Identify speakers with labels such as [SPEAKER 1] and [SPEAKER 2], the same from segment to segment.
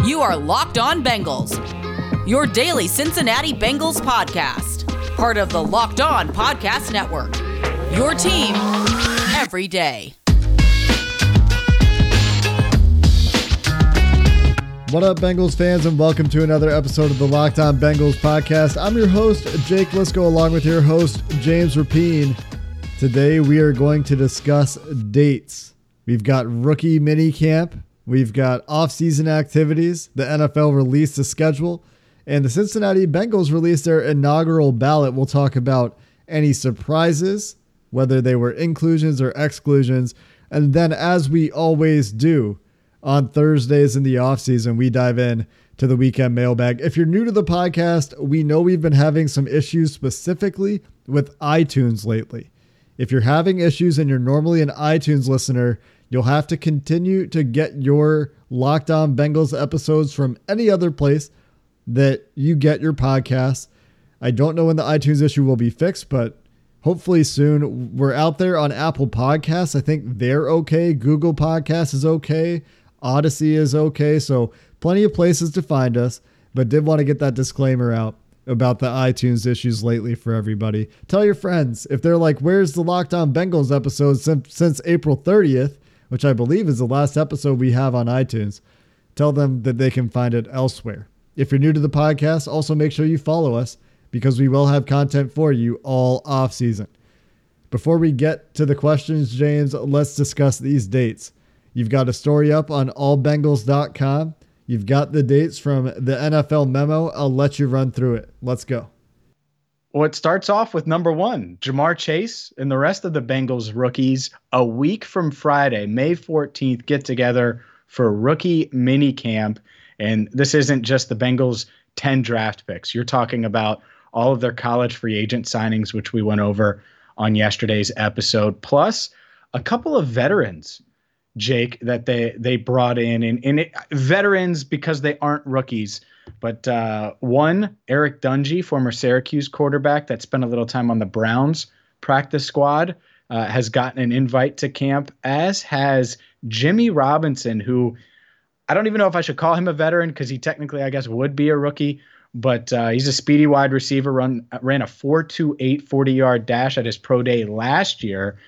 [SPEAKER 1] You are Locked On Bengals, your daily Cincinnati Bengals podcast, part of the Locked On Podcast Network. Your team every day.
[SPEAKER 2] What up, Bengals fans, and welcome to another episode of the Locked On Bengals podcast. I'm your host, Jake Liscow, along with your host, James Rapien. Today, we are going to discuss dates. We've got rookie mini camp, we've got off-season activities, the NFL released the schedule, and the Cincinnati Bengals released their inaugural ballot. We'll talk about any surprises, whether they were inclusions or exclusions, and then, as we always do, on Thursdays in the offseason, we dive in to the weekend mailbag. If you're new to the podcast, we know we've been having some issues specifically with iTunes lately. If you're having issues and you're normally an iTunes listener, you'll have to continue to get your Locked On Bengals episodes from any other place that you get your podcasts. I don't know when the iTunes issue will be fixed, but hopefully soon. We're out there on Apple Podcasts. I think they're okay. Google Podcasts is okay. Odyssey is okay. So plenty of places to find us, but did want to get that disclaimer out about the iTunes issues lately for everybody. Tell your friends if they're like, where's the Locked On Bengals episode since, since April 30th, which I believe is the last episode we have on iTunes. Tell them that they can find it elsewhere. If you're new to the podcast, also make sure you follow us because we will have content for you all off season. Before we get to the questions, James, let's discuss these dates. You've got a story up on allbengals.com. You've got the dates from the NFL memo. I'll let you run through it. Let's go.
[SPEAKER 3] Well, it starts off with number one, Ja'Marr Chase and the rest of the Bengals rookies a week from Friday, May 14th, get together for rookie mini camp. And this isn't just the Bengals 10 draft picks. You're talking about all of their college free agent signings, which we went over on yesterday's episode, plus a couple of veterans Jake, that they they brought in, and, and it, veterans because they aren't rookies. But uh, one, Eric Dungey, former Syracuse quarterback that spent a little time on the Browns practice squad, uh, has gotten an invite to camp, as has Jimmy Robinson, who I don't even know if I should call him a veteran because he technically, I guess, would be a rookie. But uh, he's a speedy wide receiver, run ran a 4.28 40 yard dash at his pro day last year.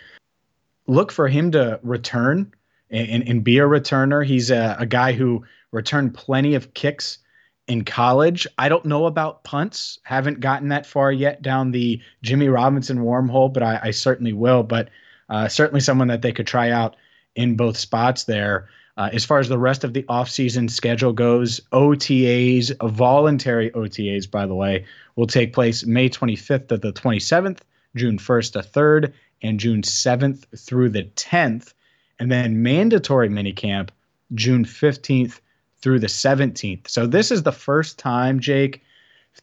[SPEAKER 3] Look for him to return and, and be a returner. He's a, a guy who returned plenty of kicks in college. I don't know about punts. Haven't gotten that far yet down the Jimmy Robinson wormhole, but I, I certainly will. But uh, certainly someone that they could try out in both spots there. Uh, as far as the rest of the offseason schedule goes, OTAs, voluntary OTAs, by the way, will take place May 25th to the 27th, June 1st to 3rd, and June 7th through the 10th and then mandatory minicamp June 15th through the 17th. So this is the first time, Jake,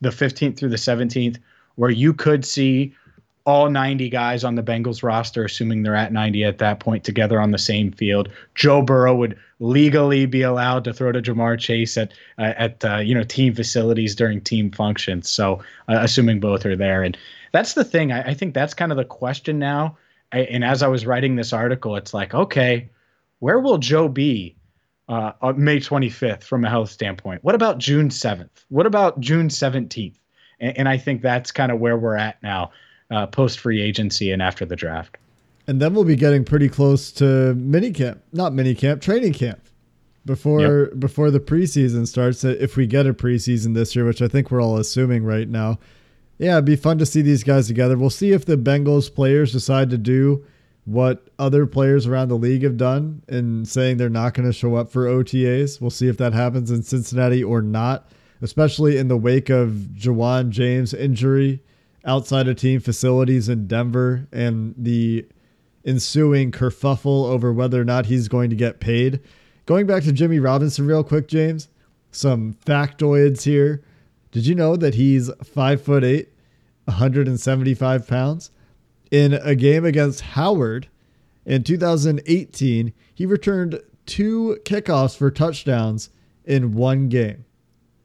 [SPEAKER 3] the 15th through the 17th, where you could see all 90 guys on the Bengals roster, assuming they're at 90 at that point, together on the same field. Joe Burrow would legally be allowed to throw to Ja'Marr Chase at uh, at uh, you know team facilities during team functions. So uh, assuming both are there, and that's the thing. I, I think that's kind of the question now and as I was writing this article, it's like, okay, where will Joe be uh, May 25th from a health standpoint? What about June 7th? What about June 17th? And, and I think that's kind of where we're at now, uh, post free agency and after the draft.
[SPEAKER 2] And then we'll be getting pretty close to minicamp, not minicamp, training camp before yep. before the preseason starts. If we get a preseason this year, which I think we're all assuming right now yeah, it'd be fun to see these guys together. We'll see if the Bengals players decide to do what other players around the league have done in saying they're not going to show up for OTAs. We'll see if that happens in Cincinnati or not, especially in the wake of Ja'Wuan James' injury outside of team facilities in Denver and the ensuing kerfuffle over whether or not he's going to get paid. Going back to Jimmy Robinson real quick, James, some factoids here. Did you know that he's five foot eight, 175 pounds? In a game against Howard in 2018, he returned two kickoffs for touchdowns in one game.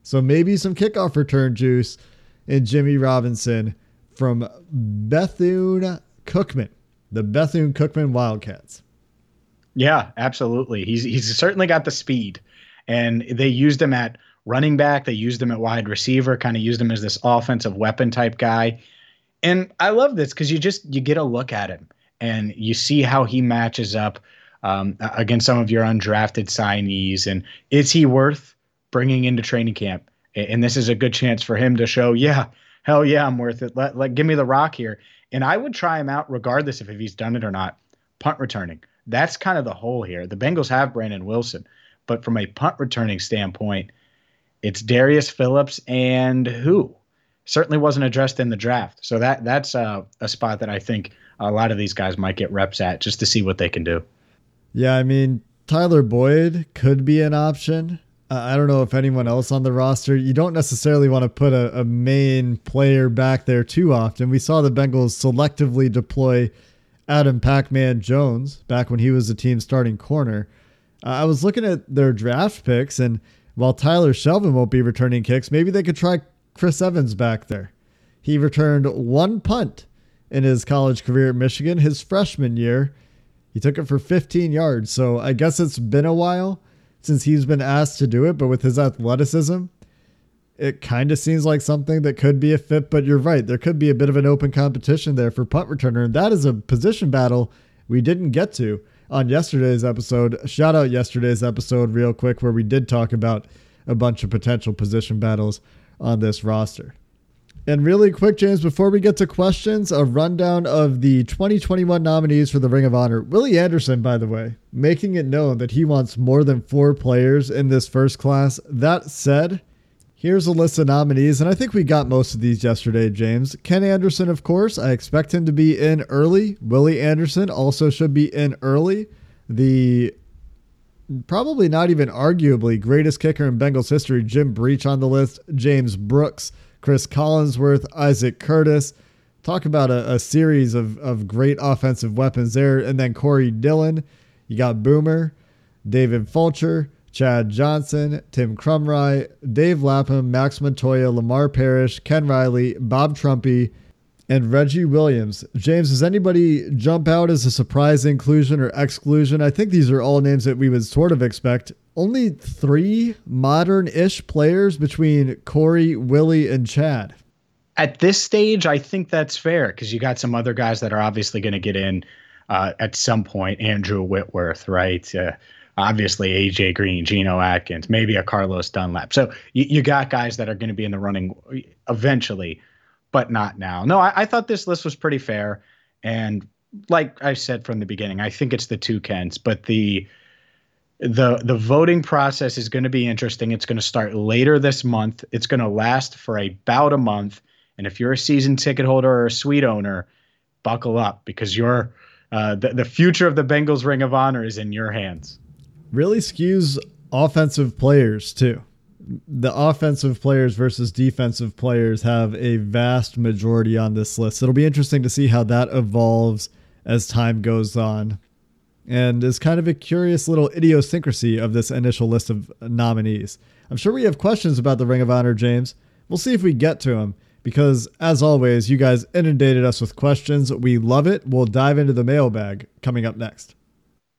[SPEAKER 2] So maybe some kickoff return juice in Jimmy Robinson from Bethune Cookman, the Bethune Cookman Wildcats.
[SPEAKER 3] Yeah, absolutely. He's he's certainly got the speed. And they used him at running back, they used him at wide receiver, kind of used him as this offensive weapon type guy. And I love this because you just you get a look at him and you see how he matches up um, against some of your undrafted signees. And is he worth bringing into training camp? And this is a good chance for him to show, yeah, hell yeah, I'm worth it. Let, let give me the rock here. And I would try him out regardless if he's done it or not. Punt returning. That's kind of the hole here. The Bengals have Brandon Wilson, but from a punt returning standpoint, it's Darius Phillips and who certainly wasn't addressed in the draft. So that that's a spot that I think a lot of these guys might get reps at just to see what they can do.
[SPEAKER 2] Yeah, I mean Tyler Boyd could be an option. Uh, I don't know if anyone else on the roster. You don't necessarily want to put a, a main player back there too often. We saw the Bengals selectively deploy Adam Pac-Man Jones back when he was the team starting corner. Uh, I was looking at their draft picks, and while Tyler Shelvin won't be returning kicks, maybe they could try Chris Evans back there. He returned one punt in his college career at Michigan, his freshman year. He took it for 15 yards. So I guess it's been a while since he's been asked to do it, but with his athleticism, it kind of seems like something that could be a fit. But you're right, there could be a bit of an open competition there for punt returner, and that is a position battle we didn't get to on yesterday's episode. Shout out yesterday's episode, real quick, where we did talk about a bunch of potential position battles on this roster. And really quick, James, before we get to questions, a rundown of the 2021 nominees for the Ring of Honor. Willie Anderson, by the way, making it known that he wants more than four players in this first class. That said, here's a list of nominees, and I think we got most of these yesterday, James. Ken Anderson, of course, I expect him to be in early. Willie Anderson also should be in early. The probably not even arguably greatest kicker in Bengals history, Jim Breech on the list, James Brooks. Cris Collinsworth, Isaac Curtis. Talk about a, a series of, of great offensive weapons there. And then Corey Dillon. You got Boomer, David Fulcher, Chad Johnson, Tim Krumrie, Dave Lapham, Max Montoya, Lamar Parrish, Ken Riley, Bob Trumpy, and Reggie Williams. James, does anybody jump out as a surprise inclusion or exclusion? I think these are all names that we would sort of expect only three modern ish players between Corey, Willie, and Chad.
[SPEAKER 3] At this stage, I think that's fair because you got some other guys that are obviously going to get in uh, at some point. Andrew Whitworth, right? Uh, obviously, AJ Green, Geno Atkins, maybe a Carlos Dunlap. So you, you got guys that are going to be in the running eventually, but not now. No, I, I thought this list was pretty fair. And like I said from the beginning, I think it's the two Kents, but the the the voting process is going to be interesting. It's going to start later this month. It's going to last for about a month. And if you're a season ticket holder or a suite owner, buckle up because your uh, the, the future of the Bengals Ring of Honor is in your hands.
[SPEAKER 2] Really skews offensive players too. The offensive players versus defensive players have a vast majority on this list. It'll be interesting to see how that evolves as time goes on and is kind of a curious little idiosyncrasy of this initial list of nominees. I'm sure we have questions about the Ring of Honor, James. We'll see if we get to them because, as always, you guys inundated us with questions. We love it. We'll dive into the mailbag coming up next.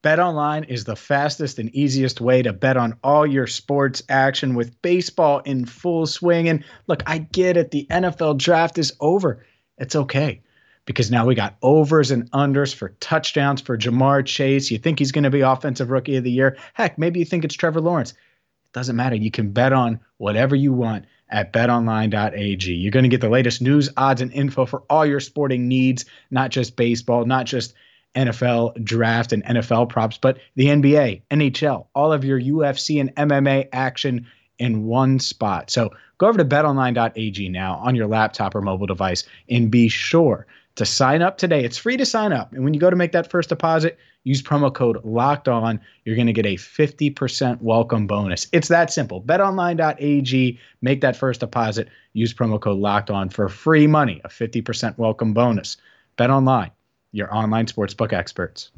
[SPEAKER 3] Bet online is the fastest and easiest way to bet on all your sports action with baseball in full swing. And look, I get it. The NFL draft is over. It's okay because now we got overs and unders for touchdowns for Ja'Marr Chase. You think he's going to be offensive rookie of the year? Heck, maybe you think it's Trevor Lawrence. It doesn't matter. You can bet on whatever you want at betonline.ag. You're going to get the latest news, odds, and info for all your sporting needs, not just baseball, not just NFL draft and NFL props, but the NBA, NHL, all of your UFC and MMA action in one spot. So go over to betonline.ag now on your laptop or mobile device and be sure to sign up today. It's free to sign up. And when you go to make that first deposit, use promo code locked on. You're going to get a 50% welcome bonus. It's that simple. BetOnline.ag, make that first deposit, use promo code locked on for free money, a 50% welcome bonus. BetOnline, your online sportsbook experts.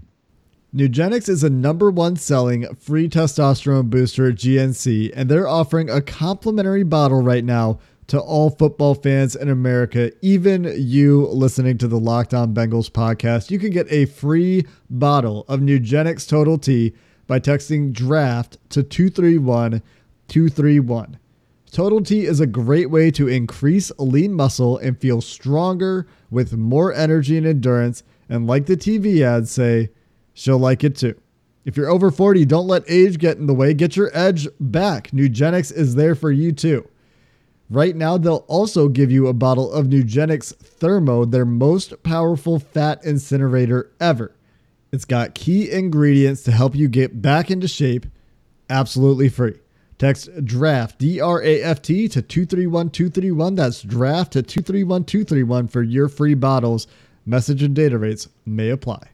[SPEAKER 2] Nugenix is a number one selling free testosterone booster at GNC, and they're offering a complimentary bottle right now to all football fans in America, even you listening to the Locked On Bengals podcast. You can get a free bottle of Nugenix Total T by texting draft to 231 231. Total T is a great way to increase lean muscle and feel stronger with more energy and endurance. And like the TV ads say, she'll like it too. If you're over 40, don't let age get in the way. Get your edge back. Nugenix is there for you too. Right now, they'll also give you a bottle of Nugenix Thermo, their most powerful fat incinerator ever. It's got key ingredients to help you get back into shape absolutely free. Text DRAFT, D R A F T, to 231231. That's DRAFT to 231231 for your free bottles. Message and data rates may apply.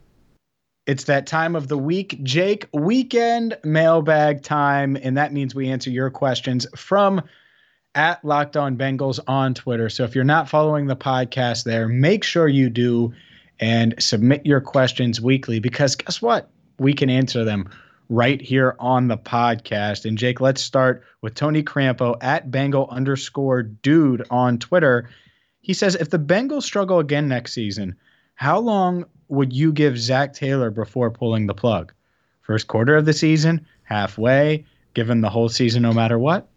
[SPEAKER 3] It's that time of the week, Jake, weekend mailbag time. And that means we answer your questions from at Locked On Bengals on Twitter. So if you're not following the podcast there, make sure you do and submit your questions weekly because guess what? We can answer them right here on the podcast. And Jake, let's start with Tony Crampo at Bengal underscore dude on Twitter. He says, if the Bengals struggle again next season, how long would you give Zac Taylor before pulling the plug? First quarter of the season, halfway, given the whole season, no matter what?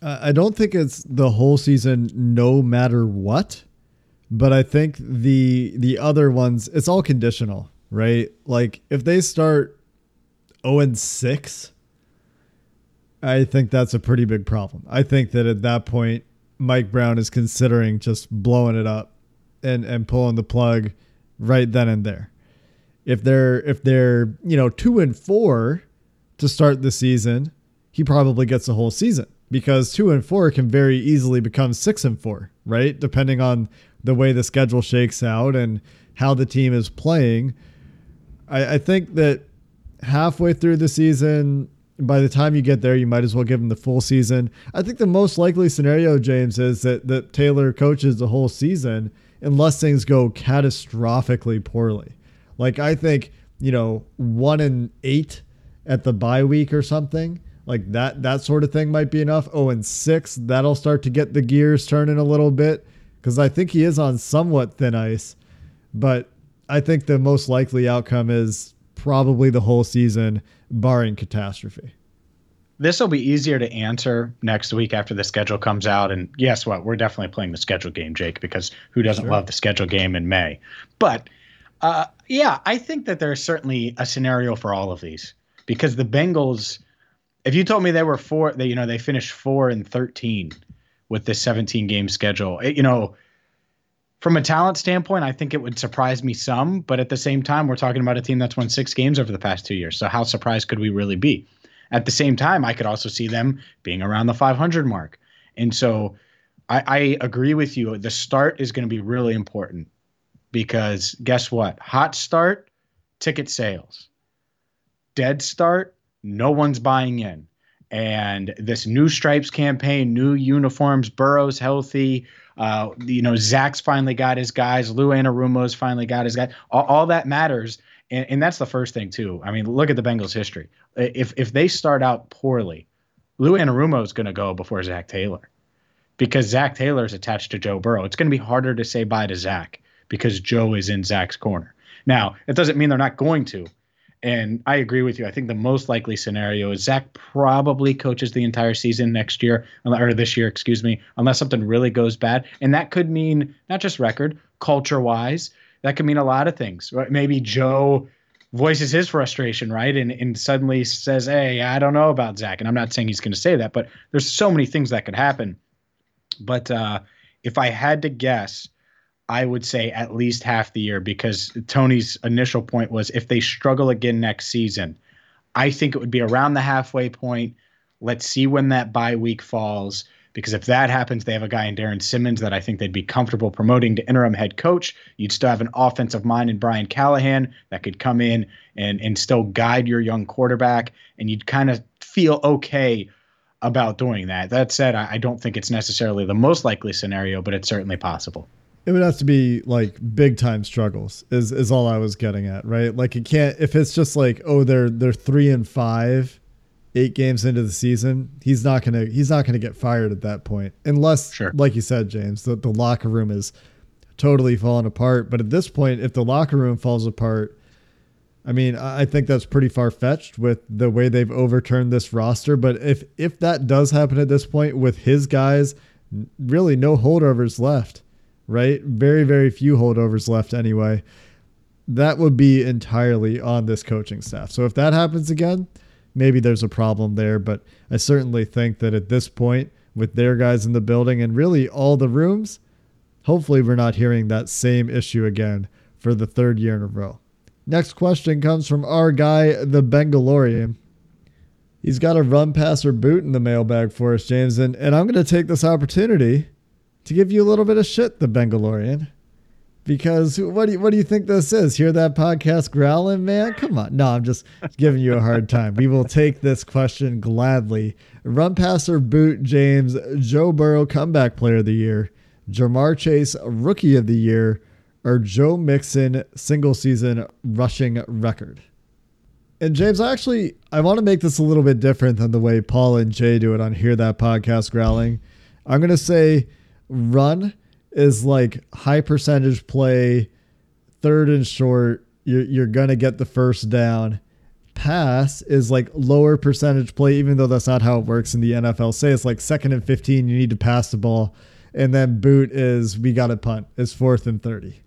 [SPEAKER 2] I don't think it's the whole season, no matter what. But I think the the other ones, it's all conditional, right? Like if they start 0 and 6, I think that's a pretty big problem. I think that at that point, Mike Brown is considering just blowing it up and and pulling the plug right then and there. If they're if they're you know two and four to start the season, he probably gets the whole season because two and four can very easily become six and four, right? Depending on the way the schedule shakes out and how the team is playing. I, I think that halfway through the season, by the time you get there, you might as well give him the full season. I think the most likely scenario, James, is that, that Taylor coaches the whole season unless things go catastrophically poorly. Like I think, you know, one and eight at the bye week or something. Like that that sort of thing might be enough. Oh, and six, that'll start to get the gears turning a little bit. Because I think he is on somewhat thin ice. But I think the most likely outcome is probably the whole season, barring catastrophe.
[SPEAKER 3] This will be easier to answer next week after the schedule comes out. And guess what? We're definitely playing the schedule game, Jake, because who doesn't sure. love the schedule game in May? But uh, yeah, I think that there's certainly a scenario for all of these because the Bengals, if you told me they were four, they, you know, they finished four and 13 with this 17 game schedule, it, you know, from a talent standpoint, I think it would surprise me some, but at the same time, we're talking about a team that's won six games over the past two years. So how surprised could we really be? At the same time, I could also see them being around the 500 mark. And so I, I agree with you. The start is going to be really important because guess what? Hot start, ticket sales. Dead start, no one's buying in. And this new stripes campaign, new uniforms, Burrow's healthy. Uh, you know, Zac's finally got his guys. Lou Anarumo's finally got his guys. All, all that matters and, and that's the first thing too. I mean, look at the Bengals' history. If if they start out poorly, Lou Anarumo is going to go before Zac Taylor, because Zac Taylor is attached to Joe Burrow. It's going to be harder to say bye to Zac because Joe is in Zac's corner. Now, it doesn't mean they're not going to. And I agree with you. I think the most likely scenario is Zac probably coaches the entire season next year, or this year, excuse me, unless something really goes bad. And that could mean not just record, culture wise, that could mean a lot of things. Maybe Joe voices his frustration, right? And and suddenly says, Hey, I don't know about Zac. And I'm not saying he's gonna say that, but there's so many things that could happen. But uh, if I had to guess, I would say at least half the year because Tony's initial point was if they struggle again next season, I think it would be around the halfway point. Let's see when that bye week falls because if that happens, they have a guy in Darrin Simmons that I think they'd be comfortable promoting to interim head coach. You'd still have an offensive mind in Brian Callahan that could come in and and still guide your young quarterback, and you'd kind of feel okay about doing that. That said, I, I don't think it's necessarily the most likely scenario, but it's certainly possible.
[SPEAKER 2] It would have to be like big time struggles is is all I was getting at, right? Like it can't if it's just like, oh, they're they're three and five eight games into the season, he's not gonna he's not gonna get fired at that point, unless, sure. like you said, James, the, the locker room is totally falling apart. But at this point, if the locker room falls apart, I mean, I think that's pretty far fetched with the way they've overturned this roster. But if if that does happen at this point with his guys, really no holdovers left, right? Very very few holdovers left anyway. That would be entirely on this coaching staff. So if that happens again, maybe there's a problem there. But I certainly think that at this point, with their guys in the building and really all the rooms, hopefully we're not hearing that same issue again for the third year in a row. Next question comes from our guy, the Bengalorian. He's got a run passer boot in the mailbag for us, James, and, and I'm going to take this opportunity to give you a little bit of shit, the Bengalorian. Because what do you, what do you think this is? Hear that podcast growling, man? Come on. No, I'm just giving you a hard time. We will take this question gladly. Run passer boot James, Joe Burrow comeback player of the year, Ja'Marr Chase rookie of the year, or Joe Mixon single season rushing record. And James, I actually, I want to make this a little bit different than the way Paul and Jay do it on Hear That Podcast Growling. I'm going to say run is like high percentage play, third and short. You're, you're going to get the first down. Pass is like lower percentage play, even though that's not how it works in the NFL. Say it's like second and 15, you need to pass the ball. And then boot is we got to punt. It's fourth and 30.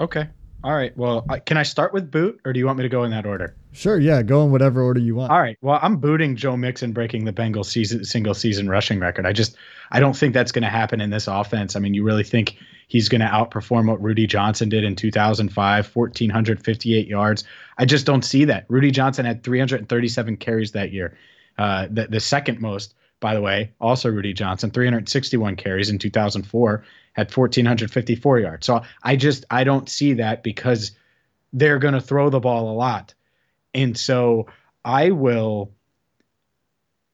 [SPEAKER 3] Okay. All right. Well, can I start with boot, or do you want me to go in that order?
[SPEAKER 2] Sure. Yeah. Go in whatever order you want.
[SPEAKER 3] All right. Well, I'm booting Joe Mixon breaking the Bengals season single season rushing record. I just I don't think that's going to happen in this offense. I mean, you really think he's going to outperform what Rudi Johnson did in 2005, 1458 yards? I just don't see that. Rudi Johnson had 337 carries that year, uh, the the second most by the way, also Rudi Johnson, 361 carries in 2004 had 1454 yards. So I just I don't see that because they're going to throw the ball a lot. And so I will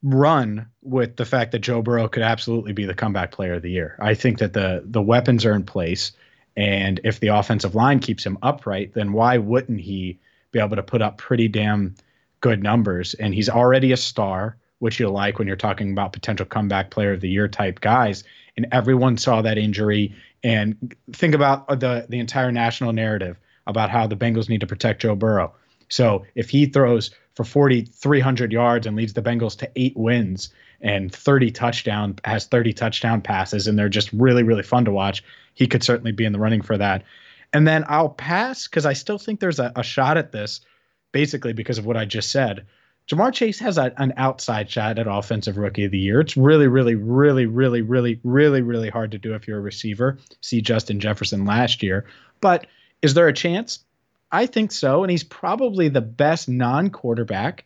[SPEAKER 3] run with the fact that Joe Burrow could absolutely be the comeback player of the year. I think that the the weapons are in place and if the offensive line keeps him upright, then why wouldn't he be able to put up pretty damn good numbers? And he's already a star, which you like when you're talking about potential comeback player of the year type guys and everyone saw that injury. And think about the the entire national narrative about how the Bengals need to protect Joe Burrow. So if he throws for 4,300 yards and leads the Bengals to eight wins and 30 touchdown has 30 touchdown passes and they're just really really fun to watch, he could certainly be in the running for that. And then I'll pass because I still think there's a, a shot at this, basically because of what I just said. Ja'Marr Chase has a, an outside shot at Offensive Rookie of the Year. It's really, really, really, really, really, really, really hard to do if you're a receiver. See Justin Jefferson last year. But is there a chance? I think so. And he's probably the best non quarterback,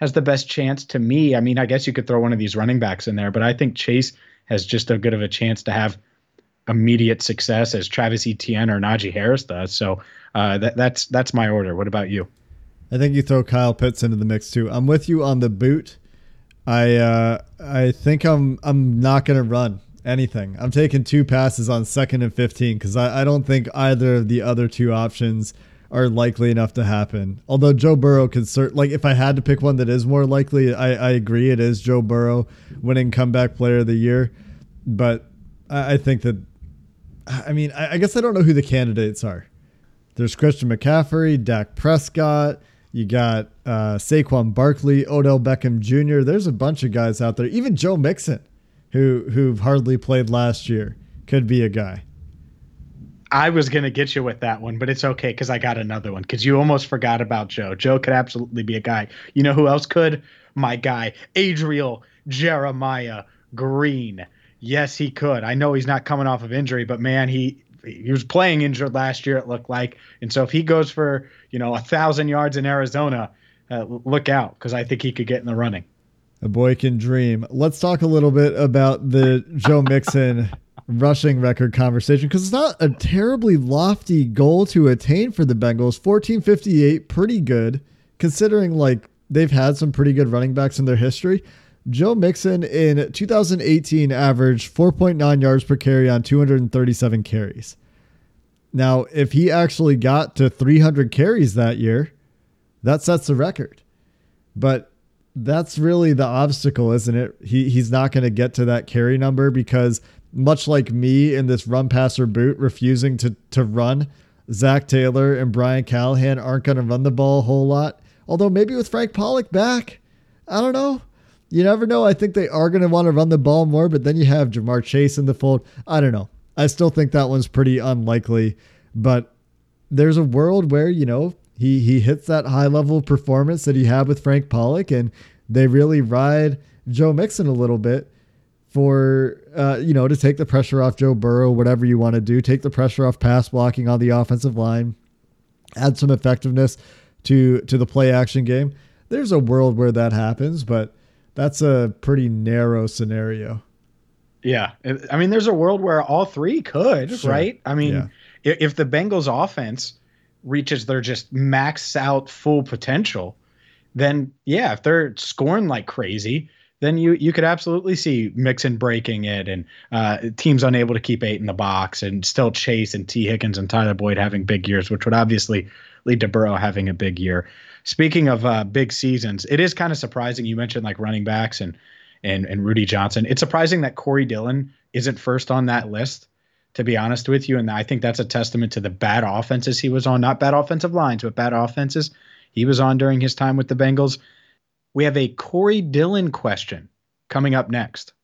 [SPEAKER 3] has the best chance to me. I mean, I guess you could throw one of these running backs in there, but I think Chase has just as good of a chance to have immediate success as Travis Etienne or Najee Harris does. So uh, that, that's that's my order. What about you?
[SPEAKER 2] I think you throw Kyle Pitts into the mix too. I'm with you on the boot. I uh, I think I'm I'm not gonna run anything. I'm taking two passes on second and 15 because I, I don't think either of the other two options are likely enough to happen. Although Joe Burrow could cert like if I had to pick one that is more likely, I, I agree it is Joe Burrow winning comeback player of the year. But I, I think that I mean I, I guess I don't know who the candidates are. There's Christian McCaffrey, Dak Prescott. You got uh, Saquon Barkley, Odell Beckham Jr. There's a bunch of guys out there. Even Joe Mixon, who who've hardly played last year, could be a guy.
[SPEAKER 3] I was gonna get you with that one, but it's okay because I got another one. Because you almost forgot about Joe. Joe could absolutely be a guy. You know who else could? My guy, Adriel Jeremiah Green. Yes, he could. I know he's not coming off of injury, but man, he he was playing injured last year. It looked like, and so if he goes for you know a thousand yards in Arizona, uh, look out because I think he could get in the running.
[SPEAKER 2] A boy can dream. Let's talk a little bit about the Joe Mixon rushing record conversation because it's not a terribly lofty goal to attain for the Bengals. 1458, pretty good considering like they've had some pretty good running backs in their history. Joe Mixon in 2018 averaged 4.9 yards per carry on 237 carries. Now, if he actually got to 300 carries that year, that sets the record. But that's really the obstacle, isn't it? He he's not going to get to that carry number because much like me in this run passer boot refusing to to run Zac Taylor and Brian Callahan aren't going to run the ball a whole lot. Although maybe with Frank Pollack back, I don't know. You never know. I think they are going to want to run the ball more, but then you have Ja'Marr Chase in the fold. I don't know. I still think that one's pretty unlikely, but there's a world where, you know, he he hits that high level performance that he had with Frank Pollack and they really ride Joe Mixon a little bit for uh, you know to take the pressure off Joe Burrow, whatever you want to do, take the pressure off pass blocking on the offensive line, add some effectiveness to to the play action game. There's a world where that happens, but that's a pretty narrow scenario.
[SPEAKER 3] Yeah, I mean, there's a world where all three could, sure. right? I mean, yeah. if, the Bengals offense reaches their just max out full potential, then yeah, if they're scoring like crazy, then you you could absolutely see Mixon breaking it and uh, teams unable to keep eight in the box and still Chase and Tee Higgins and Tyler Boyd having big years, which would obviously lead to Burrow having a big year. Speaking of uh, big seasons, it is kind of surprising. You mentioned like running backs and and and Rudi Johnson. It's surprising that Corey Dillon isn't first on that list. To be honest with you, and I think that's a testament to the bad offenses he was on, not bad offensive lines, but bad offenses he was on during his time with the Bengals. We have a Corey Dillon question coming up next.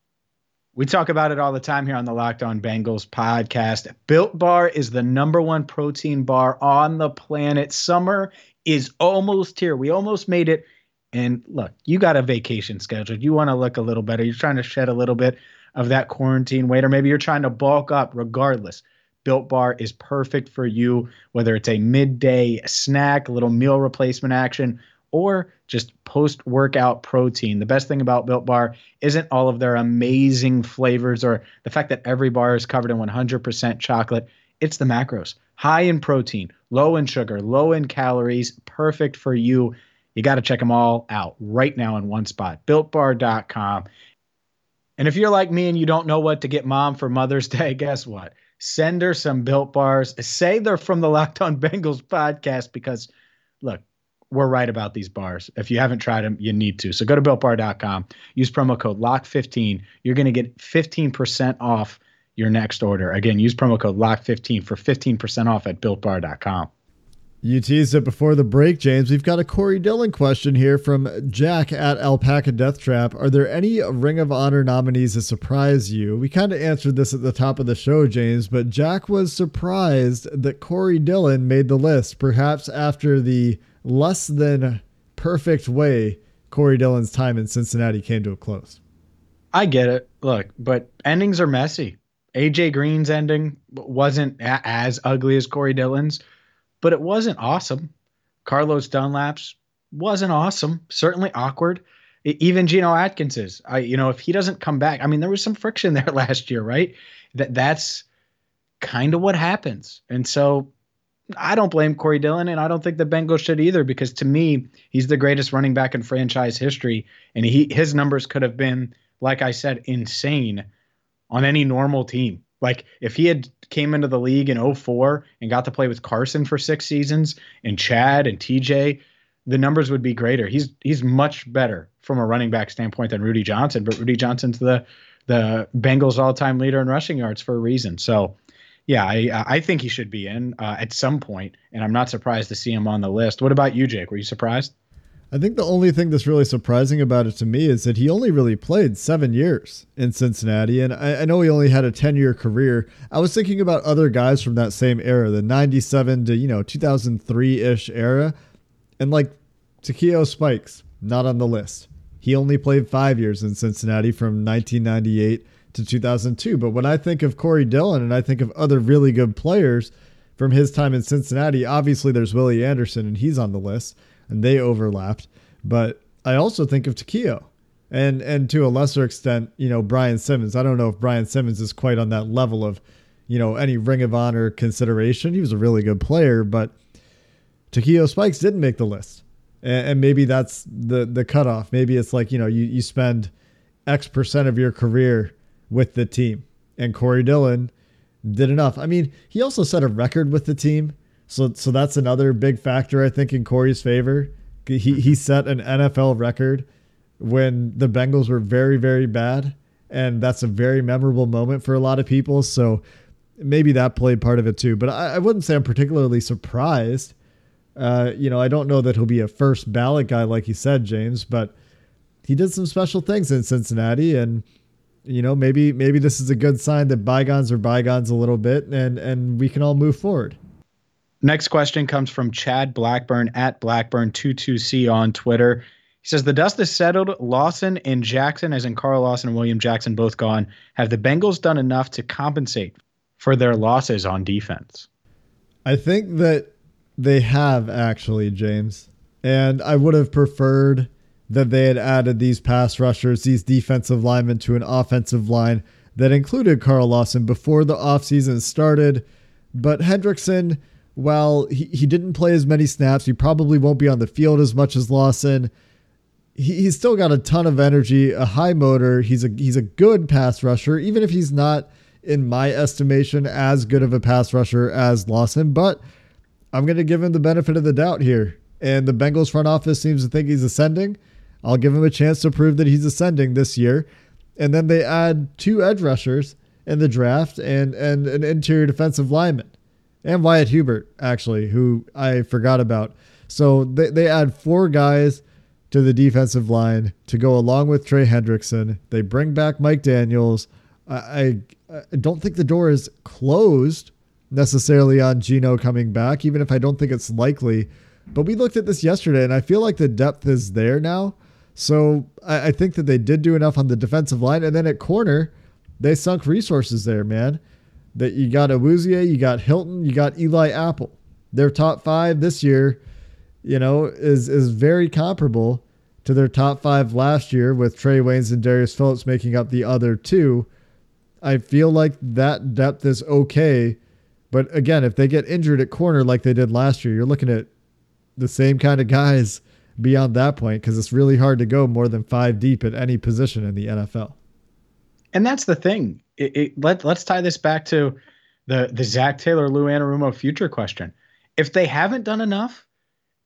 [SPEAKER 3] We talk about it all the time here on the Locked On Bengals podcast. Built Bar is the number one protein bar on the planet. Summer is almost here. We almost made it. And look, you got a vacation scheduled. You want to look a little better. You're trying to shed a little bit of that quarantine weight, or maybe you're trying to bulk up regardless. Built Bar is perfect for you, whether it's a midday snack, a little meal replacement action, or just post workout protein. The best thing about Built Bar isn't all of their amazing flavors or the fact that every bar is covered in 100% chocolate. It's the macros high in protein, low in sugar, low in calories, perfect for you. You got to check them all out right now in one spot builtbar.com. And if you're like me and you don't know what to get mom for Mother's Day, guess what? Send her some built bars. Say they're from the Locked On Bengals podcast because, look, we're right about these bars. If you haven't tried them, you need to. So go to builtbar.com, use promo code LOCK15. You're going to get 15% off your next order. Again, use promo code LOCK15 for 15% off at builtbar.com.
[SPEAKER 2] You teased it before the break, James. We've got a Corey Dillon question here from Jack at Alpaca Death Trap. Are there any Ring of Honor nominees that surprise you? We kind of answered this at the top of the show, James, but Jack was surprised that Corey Dillon made the list, perhaps after the less than perfect way Corey Dillon's time in Cincinnati came to a close.
[SPEAKER 3] I get it. Look, but endings are messy. AJ Green's ending wasn't a- as ugly as Corey Dillon's but it wasn't awesome. Carlos Dunlap's wasn't awesome. Certainly awkward. Even Geno Atkins's. I, you know, if he doesn't come back, I mean, there was some friction there last year, right? That that's kind of what happens. And so I don't blame Corey Dillon, and I don't think the Bengals should either, because to me, he's the greatest running back in franchise history, and he his numbers could have been, like I said, insane on any normal team. Like if he had came into the league in 04 and got to play with Carson for six seasons and Chad and TJ, the numbers would be greater. He's he's much better from a running back standpoint than Rudi Johnson, but Rudi Johnson's the the Bengals all-time leader in rushing yards for a reason. So, yeah, I I think he should be in uh, at some point, and I'm not surprised to see him on the list. What about you, Jake? Were you surprised?
[SPEAKER 2] I think the only thing that's really surprising about it to me is that he only really played seven years in Cincinnati. And I, I know he only had a 10 year career. I was thinking about other guys from that same era, the 97 to, you know, 2003 ish era. And like Takeo Spikes, not on the list. He only played five years in Cincinnati from 1998 to 2002. But when I think of Corey Dillon and I think of other really good players from his time in Cincinnati, obviously there's Willie Anderson and he's on the list and they overlapped. But I also think of Takeo and and to a lesser extent, you know, Brian Simmons. I don't know if Brian Simmons is quite on that level of, you know, any Ring of Honor consideration. He was a really good player, but Takeo Spikes didn't make the list. And, and maybe that's the the cutoff. Maybe it's like, you know, you, you spend X percent of your career with the team. And Corey Dillon did enough. I mean, he also set a record with the team so so that's another big factor I think in Corey's favor. He he set an NFL record when the Bengals were very very bad and that's a very memorable moment for a lot of people. So maybe that played part of it too. But I, I wouldn't say I'm particularly surprised. Uh, you know, I don't know that he'll be a first ballot guy like you said, James, but he did some special things in Cincinnati, and you know, maybe maybe this is a good sign that bygones are bygones a little bit, and and we can all move forward.
[SPEAKER 3] Next question comes from Chad Blackburn at Blackburn22C on Twitter. He says the dust is settled. Lawson and Jackson, as in Carl Lawson and William Jackson, both gone. Have the Bengals done enough to compensate for their losses on defense?
[SPEAKER 2] I think that they have actually, James, and I would have preferred that they had added these pass rushers, these defensive linemen to an offensive line that included Carl Lawson before the offseason started. But Hendrickson, while he, he didn't play as many snaps, he probably won't be on the field as much as Lawson. He, he's still got a ton of energy, a high motor. He's a he's a good pass rusher, even if he's not, in my estimation, as good of a pass rusher as Lawson. But I'm to give him the benefit of the doubt here. And the Bengals front office seems to think he's ascending. I'll give him a chance to prove that he's ascending this year. And then they add two edge rushers in the draft and, and an interior defensive lineman and Wyatt Hubert, actually, who I forgot about. So they, they add four guys to the defensive line to go along with Trey Hendrickson. They bring back Mike Daniels. I, I, I don't think the door is closed necessarily on Geno coming back, even if I don't think it's likely. But we looked at this yesterday, and I feel like the depth is there now. So I, I think that they did do enough on the defensive line, and then at corner, they sunk resources there, man. That you got Awuzie, you got Hilton, you got Eli Apple. Their top five this year, you know, is is very comparable to their top five last year, with Trae Waynes and Darius Phillips making up the other two. I feel like that depth is okay. But again, if they get injured at corner like they did last year, you're looking at the same kind of guys beyond that point because it's really hard to go more than five deep at any position in the NFL.
[SPEAKER 3] And that's the thing. It, it, let let's tie this back to the the Zac Taylor, Lou Anarumo future question. If they haven't done enough,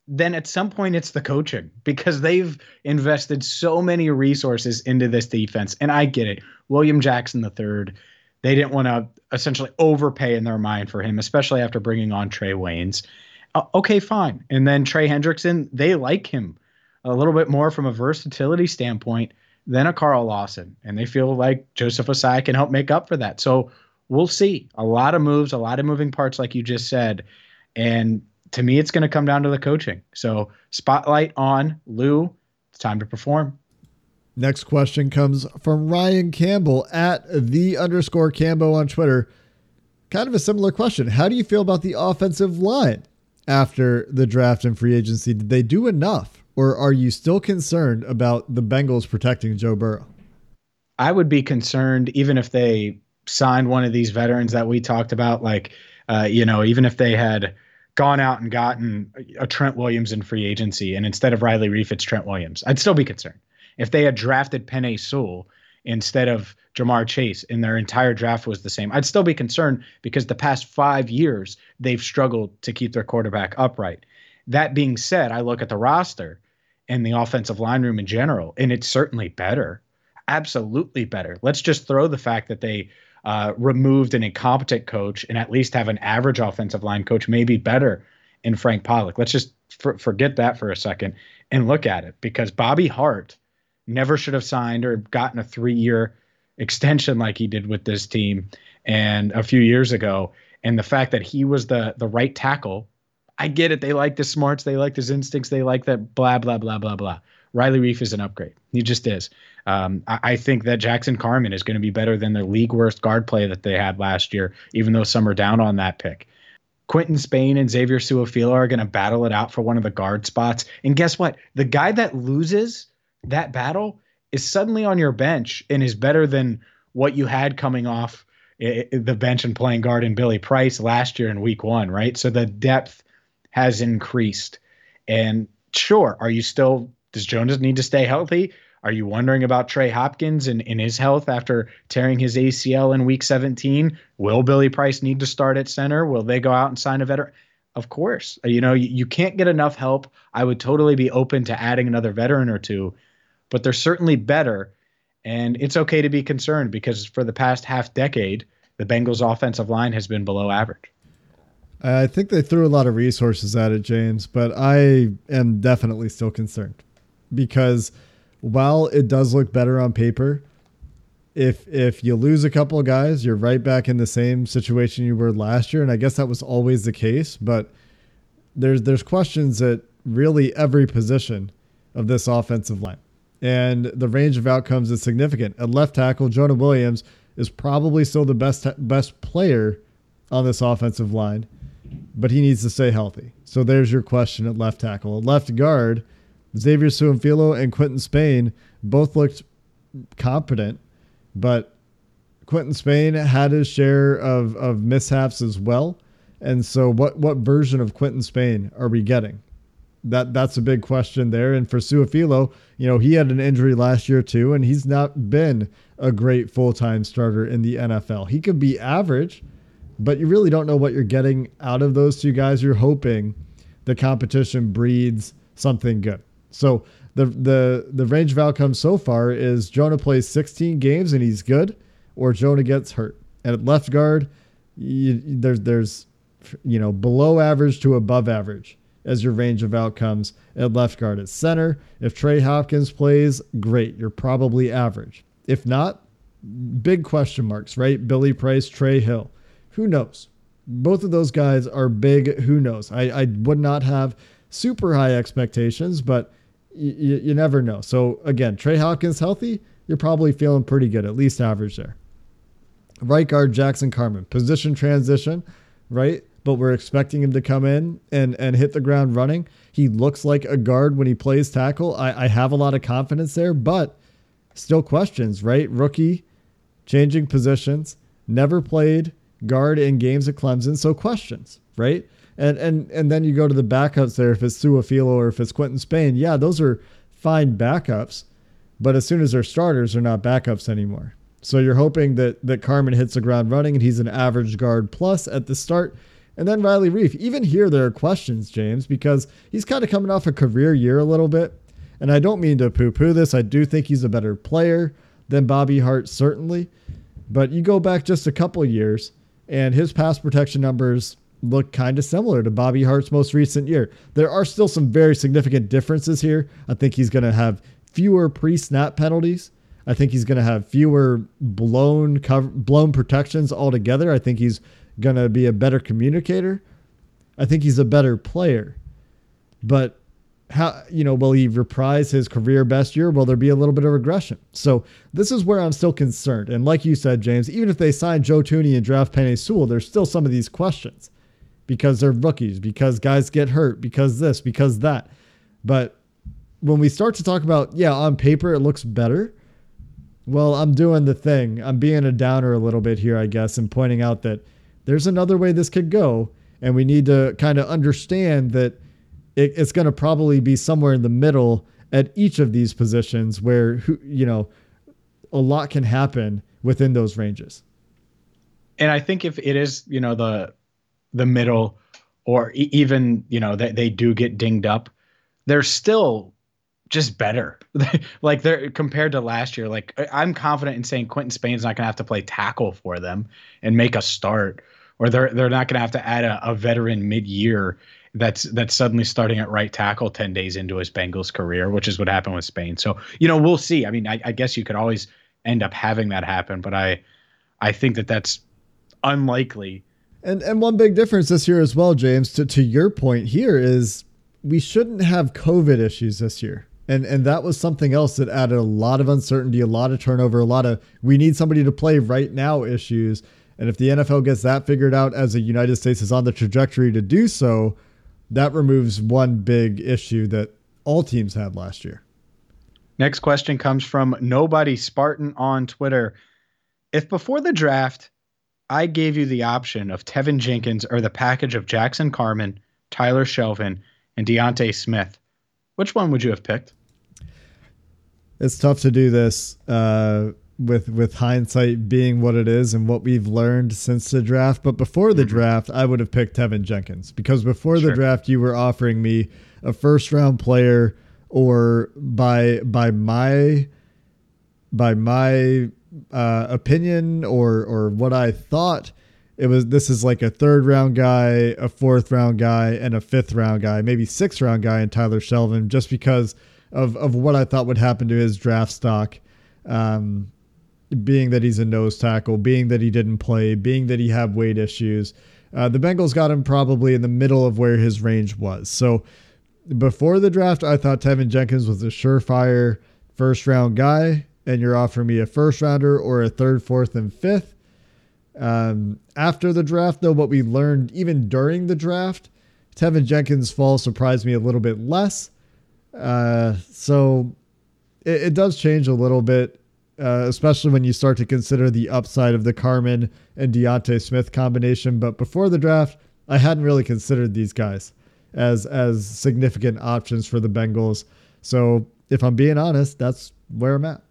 [SPEAKER 3] then at some point it's the coaching because they've invested so many resources into this defense. And I get it. William Jackson third, they didn't want to essentially overpay in their mind for him, especially after bringing on Trae Waynes uh, okay, fine. And then Trey Hendrickson, they like him a little bit more from a versatility standpoint than a Carl Lawson. And they feel like Joseph Ossai can help make up for that. So we'll see. A lot of moves, a lot of moving parts, like you just said. And to me, it's going to come down to the coaching. So spotlight on Lou. It's time to perform.
[SPEAKER 2] Next question comes from Ryan Campbell at the underscore Cambo on Twitter. Kind of a similar question. How do you feel about the offensive line? after the draft and free agency? Did they do enough, or are you still concerned about the Bengals protecting Joe Burrow?
[SPEAKER 3] I would be concerned even if they signed one of these veterans that we talked about, like, uh, you know, even if they had gone out and gotten a Trent Williams in free agency, and instead of Riley Reiff, it's Trent Williams, I'd still be concerned. If they had drafted Penei Sewell instead of Ja'Marr Chase and their entire draft was the same, I'd still be concerned because the past five years they've struggled to keep their quarterback upright. That being said, I look at the roster and the offensive line room in general, and it's certainly better. Absolutely better. Let's just throw the fact that they uh, removed an incompetent coach and at least have an average offensive line coach, maybe better in Frank Pollack. Let's just for, forget that for a second and look at it because Bobby Hart never should have signed or gotten a three year extension like he did with this team and a few years ago. And the fact that he was the the right tackle, I get it. They like the smarts, they like his instincts, they like that blah blah blah blah blah. Riley Reiff is an upgrade. He just is. Um, I, I, think that Jackson Carman is going to be better than the league worst guard play that they had last year, even though some are down on that pick. Quinton Spain and Xavier Su'a-Filo are going to battle it out for one of the guard spots. And guess what? The guy that loses that battle is suddenly on your bench and is better than what you had coming off the bench and playing guard in Billy Price last year in week one, right? So the depth has increased. And sure, are you still, does Jonas need to stay healthy? Are you wondering about Trey Hopkins and, and his health after tearing his ACL in week 17? Will Billy Price need to start at center? Will they go out and sign a veteran? Of course. You know, you, you can't get enough help. I would totally be open to adding another veteran or two but they're certainly better. And it's okay to be concerned because for the past half decade, the Bengals offensive line has been below average.
[SPEAKER 2] I think they threw a lot of resources at it, James, but I am definitely still concerned because while it does look better on paper, if if you lose a couple of guys, you're right back in the same situation you were last year, and I guess that was always the case. But there's there's questions at really every position of this offensive line, and the range of outcomes is significant. At left tackle, Jonah Williams is probably still the best best player on this offensive line, but he needs to stay healthy. So there's your question at left tackle. At left guard, Xavier Su'a-Filo and Quinton Spain both looked competent but Quinton Spain had his share of, of mishaps as well. And so what what version of Quinton Spain are we getting? That that's a big question there. And for Su'a-Filo, you know, he had an injury last year too, and he's not been a great full-time starter in the NFL. He could be average, but you really don't know what you're getting out of those two guys. You're hoping the competition breeds something good. So the the the range of outcomes so far is Jonah plays 16 games and he's good, or Jonah gets hurt. And at left guard, you, there's there's you know below average to above average as your range of outcomes at left guard. At center, if Trey Hopkins plays, great, you're probably average. If not, big question marks, right? Billy Price, Trey Hill, who knows? Both of those guys are big. Who knows? I, I would not have super high expectations, but you, you never know. So again, Trey Hopkins healthy, you're probably feeling pretty good, at least average there. Right guard Jackson Carman, position transition, right? But we're expecting him to come in and and hit the ground running. He looks like a guard when he plays tackle. I, I have a lot of confidence there, but still questions, right? Rookie, changing positions, never played guard in games at Clemson, so questions, right? And and and then you go to the backups there if it's Su'a-Filo or if it's Quinton Spain. Yeah, those are fine backups, but as soon as they're starters, they're not backups anymore. So you're hoping that that Carman hits the ground running and he's an average guard plus at the start. And then Riley Reiff. Even here there are questions, James, because he's kind of coming off a career year a little bit. And I don't mean to poo-poo this. I do think he's a better player than Bobby Hart, certainly. But you go back just a couple years, and his pass protection numbers look kind of similar to Bobby Hart's most recent year. There are still some very significant differences here. I think he's going to have fewer pre-snap penalties. I think he's going to have fewer blown cover, blown protections altogether. I think he's going to be a better communicator. I think he's a better player. But how you know will he reprise his career best year? Will there be a little bit of regression? So this is where I'm still concerned. And like you said, James, even if they sign Joe Thuney and draft Penei Sewell, there's still some of these questions because they're rookies, because guys get hurt, because this, because that. But when we start to talk about, yeah, on paper it looks better. Well, I'm doing the thing. I'm being a downer a little bit here, I guess, and pointing out that there's another way this could go. And we need to kind of understand that it, it's going to probably be somewhere in the middle at each of these positions where, who you know, a lot can happen within those ranges.
[SPEAKER 3] And I think if it is, you know, the the middle, or e- even you know they they do get dinged up, they're still just better. like they're compared to last year. Like I'm confident in saying Quinton Spain's not going to have to play tackle for them and make a start, or they're they're not going to have to add a, a veteran mid year that's that's suddenly starting at right tackle 10 days into his Bengals career, which is what happened with Spain. So, you know, we'll see. I mean, I, I, guess you could always end up having that happen, but I I think that that's unlikely
[SPEAKER 2] and and one big difference this year as well, James, to, to your point here is we shouldn't have COVID issues this year. And and that was something else that added a lot of uncertainty, a lot of turnover, a lot of we need somebody to play right now issues. And if the NFL gets that figured out as the United States is on the trajectory to do so, that removes one big issue that all teams had last year.
[SPEAKER 3] Next question comes from Nobody Spartan on Twitter. If before the draft I gave you the option of Teven Jenkins or the package of Jackson Carman, Tyler Shelvin, and D'Ante Smith. Which one would you have picked?
[SPEAKER 2] It's tough to do this uh, with with hindsight being what it is and what we've learned since the draft. But before the mm-hmm. draft, I would have picked Teven Jenkins because before sure. the draft, you were offering me a first round player or by by my by my uh, opinion or or what I thought, it was this is like a third round guy, a fourth round guy, and a fifth round guy, maybe sixth round guy in Tyler Shelvin, just because of of what I thought would happen to his draft stock. Um, being that he's a nose tackle, being that he didn't play, being that he had weight issues. Uh, the Bengals got him probably in the middle of where his range was. So before the draft, I thought Teven Jenkins was a surefire first round guy, and you're offering me a first rounder or a third, fourth, and fifth. Um, after the draft, though, what we learned even during the draft, Teven Jenkins' fall surprised me a little bit less. Uh, so it, it, does change a little bit, uh, especially when you start to consider the upside of the Carman and D'Ante Smith combination. But before the draft, I hadn't really considered these guys as as significant options for the Bengals. So if I'm being honest, that's where I'm at.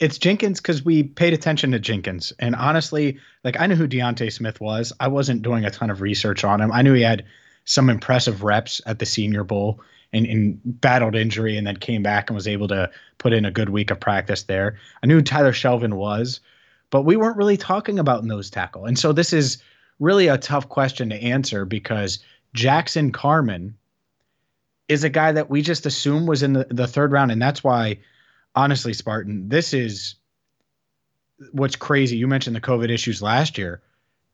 [SPEAKER 3] It's Jenkins because we paid attention to Jenkins. And honestly, like I knew who D'Ante Smith was. I wasn't doing a ton of research on him. I knew he had some impressive reps at the Senior Bowl and, and battled injury and then came back and was able to put in a good week of practice there. I knew Tyler Shelvin was, but we weren't really talking about nose tackle. And so this is really a tough question to answer because Jackson Carman is a guy that we just assume was in the, the third round. And that's why, honestly, Spartan, this is what's crazy. You mentioned the COVID issues last year.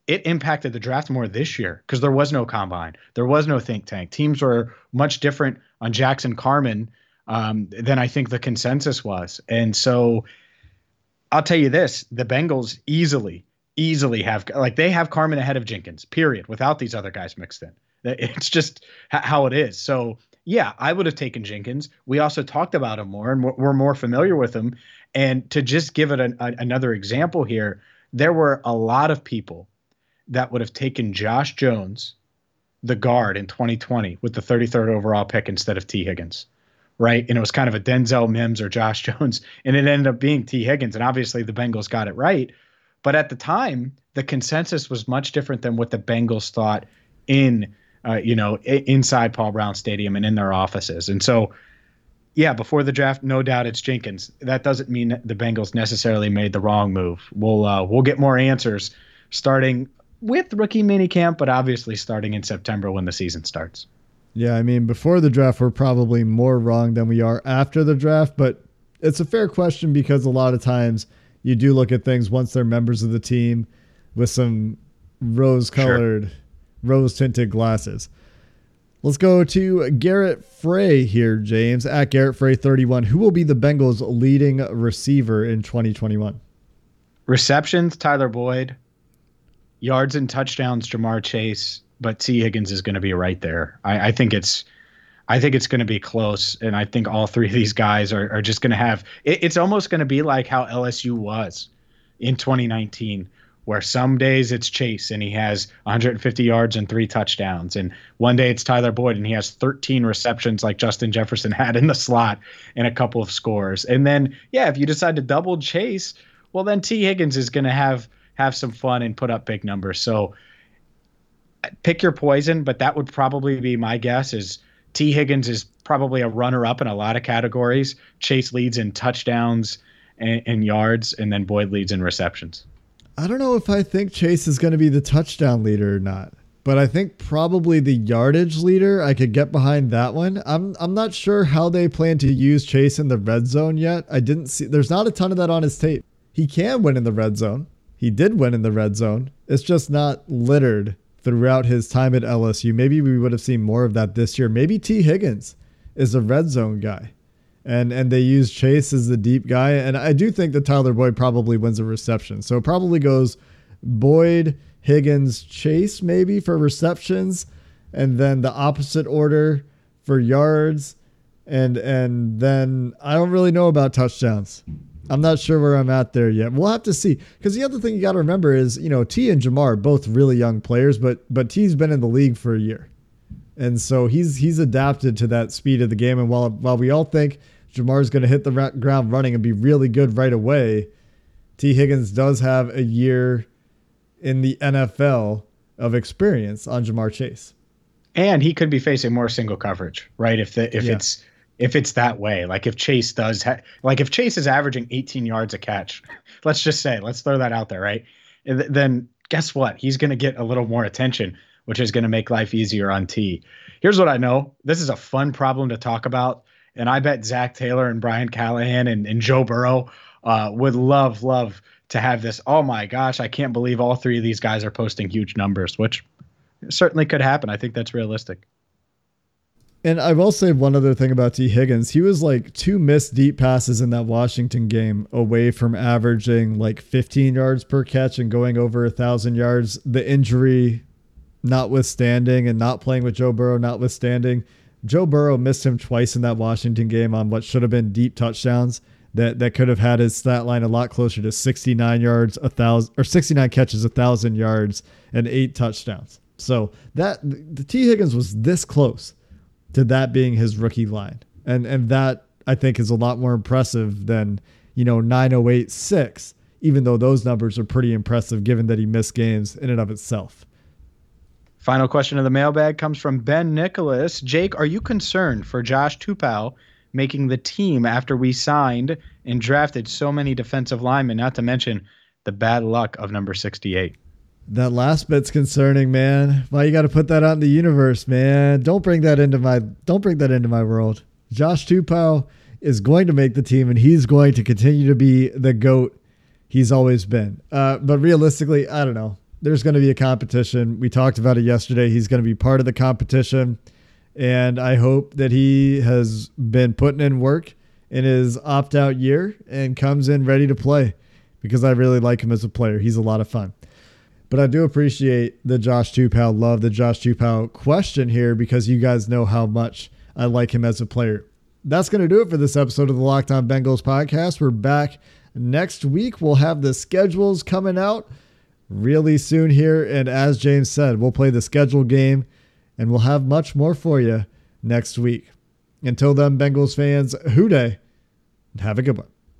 [SPEAKER 3] It impacted the draft more this year because there was no combine, there was no think tank. Teams were much different on Jackson Carman um, than I think the consensus was. And so I'll tell you this the Bengals easily, easily have, like, they have Carman ahead of Jenkins, period, without these other guys mixed in. It's just how it is. So yeah, I would have taken Jenkins. We also talked about him more, and we're more familiar with him. And to just give it an, a, another example here, there were a lot of people that would have taken Josh Jones, the guard in 2020, with the 33rd overall pick instead of T. Higgins, right? And it was kind of a Denzel Mims or Josh Jones, and it ended up being T. Higgins. And obviously, the Bengals got it right. But at the time, the consensus was much different than what the Bengals thought in uh, you know, inside Paul Brown Stadium and in their offices. And so, yeah, before the draft, no doubt it's Jenkins. That doesn't mean the Bengals necessarily made the wrong move. We'll uh, we'll get more answers starting with rookie minicamp, but obviously starting in September when the season starts.
[SPEAKER 2] Yeah, I mean, before the draft, we're probably more wrong than we are after the draft, but it's a fair question because a lot of times you do look at things once they're members of the team with some rose colored sure rose tinted glasses. Let's go to Garrett Frey here, James, at Garrett Frey 31. Who will be the Bengals' leading receiver in 2021?
[SPEAKER 3] Receptions, Tyler Boyd. Yards and touchdowns, Ja'Marr Chase. But T. Higgins is going to be right there. I, I think it's. I think it's going to be close, and I think all three of these guys are, are just going to have. It, it's almost going to be like how LSU was in 2019, where some days it's Chase and he has 150 yards and three touchdowns. And one day it's Tyler Boyd and he has 13 receptions like Justin Jefferson had in the slot and a couple of scores. And then, yeah, if you decide to double Chase, well, then T. Higgins is going to have have some fun and put up big numbers. So pick your poison, but that would probably be my guess is T. Higgins is probably a runner up in a lot of categories. Chase leads in touchdowns and, and yards, and then Boyd leads in receptions.
[SPEAKER 2] I don't know if I think Chase is going to be the touchdown leader or not, but I think probably the yardage leader. I could get behind that one. I'm I'm not sure how they plan to use Chase in the red zone yet. I didn't see. There's not a ton of that on his tape. He can win in the red zone. He did win in the red zone. It's just not littered throughout his time at LSU. Maybe we would have seen more of that this year. Maybe T. Higgins is a red zone guy and and they use Chase as the deep guy. And I do think that Tyler Boyd probably wins a reception. So it probably goes Boyd, Higgins, Chase maybe for receptions, and then the opposite order for yards, and and then I don't really know about touchdowns. I'm not sure where I'm at there yet. We'll have to see. Because the other thing you got to remember is, you know, T and Ja'Marr are both really young players, but but T's been in the league for a year and so he's he's adapted to that speed of the game. And while while we all think Ja'Marr's going to hit the ra- ground running and be really good right away, T Higgins does have a year in the NFL of experience on Ja'Marr Chase.
[SPEAKER 3] And he could be facing more single coverage, right? If the if yeah. it's if it's that way. Like if Chase does, ha- like if Chase is averaging 18 yards a catch, let's just say, let's throw that out there, right? Then guess what? He's going to get a little more attention, which is going to make life easier on T. Here's what I know this is a fun problem to talk about. And I bet Zac Taylor and Brian Callahan and, and Joe Burrow uh, would love, love to have this. Oh my gosh, I can't believe all three of these guys are posting huge numbers, which certainly could happen. I think that's realistic.
[SPEAKER 2] And I will say one other thing about T. Higgins. He was like two missed deep passes in that Washington game away from averaging like 15 yards per catch and going over a thousand yards. The injury notwithstanding and not playing with Joe Burrow notwithstanding, Joe Burrow missed him twice in that Washington game on what should have been deep touchdowns that that could have had his stat line a lot closer to 69 yards, a thousand or 69 catches, a thousand yards, and eight touchdowns. So that the T Higgins was this close to that being his rookie line, and and that I think is a lot more impressive than you know 9086. Even though those numbers are pretty impressive, given that he missed games in and of itself.
[SPEAKER 3] Final question of the mailbag comes from Ben Nicholas. Jake, are you concerned for Josh Tupou making the team after we signed and drafted so many defensive linemen, not to mention the bad luck of number 68.
[SPEAKER 2] That last bit's concerning, man. Why you got to put that out in the universe, man? Don't bring that into my don't bring that into my world. Josh Tupou is going to make the team, and he's going to continue to be the goat he's always been. Uh, but realistically, I don't know. There's going to be a competition. We talked about it yesterday. He's going to be part of the competition. And I hope that he has been putting in work in his opt out year and comes in ready to play because I really like him as a player. He's a lot of fun. But I do appreciate the Josh Tupou love, the Josh Tupou question here because you guys know how much I like him as a player. That's going to do it for this episode of the Locked On Bengals podcast. We're back next week. We'll have the schedules coming out really soon here. And as James said, we'll play the schedule game and we'll have much more for you next week. Until then, Bengals fans, Who Dey, have a good one.